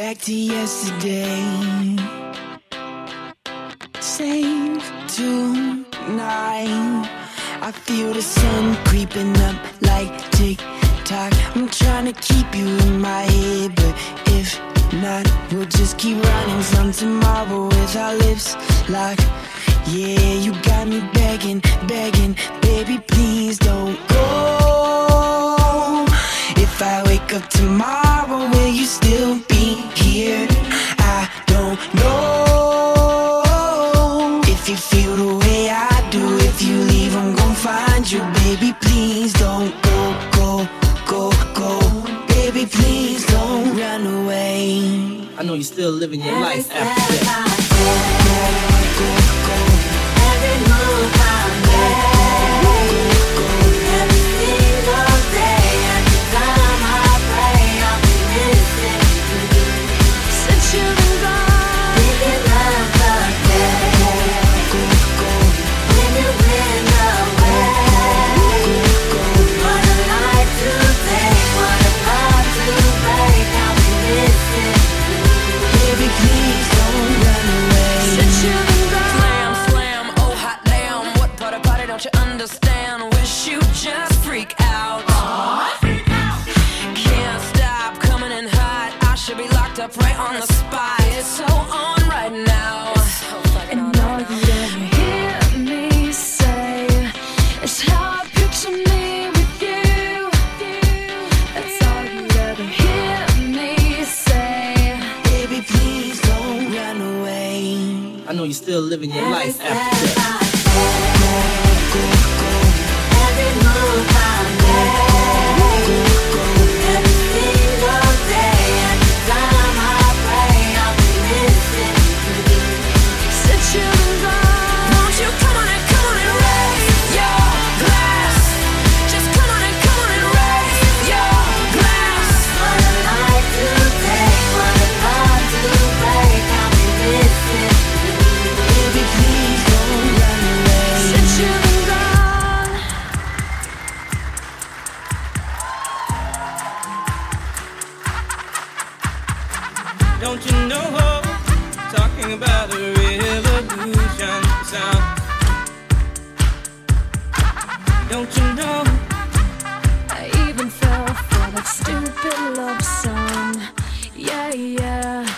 back to yesterday. Save tonight. I feel the sun creeping up like tick tock. I'm trying to keep you in my head, but if not, we'll just keep running from tomorrow with our lips locked. Yeah, you got me begging, begging, baby, please don't find you, baby. Please don't go, go, go, go. Baby, please don't run away. I know you're still living your life after that. Up right on the spot. It's so on right now. And all you ever hear me say is how I picture me with you. That's all you ever hear me say. Baby, please don't run away. I know you're still living your life after that. Don't you know? Talking about a revolution sound. Don't you know? I even fell for that stupid love song. Yeah, yeah.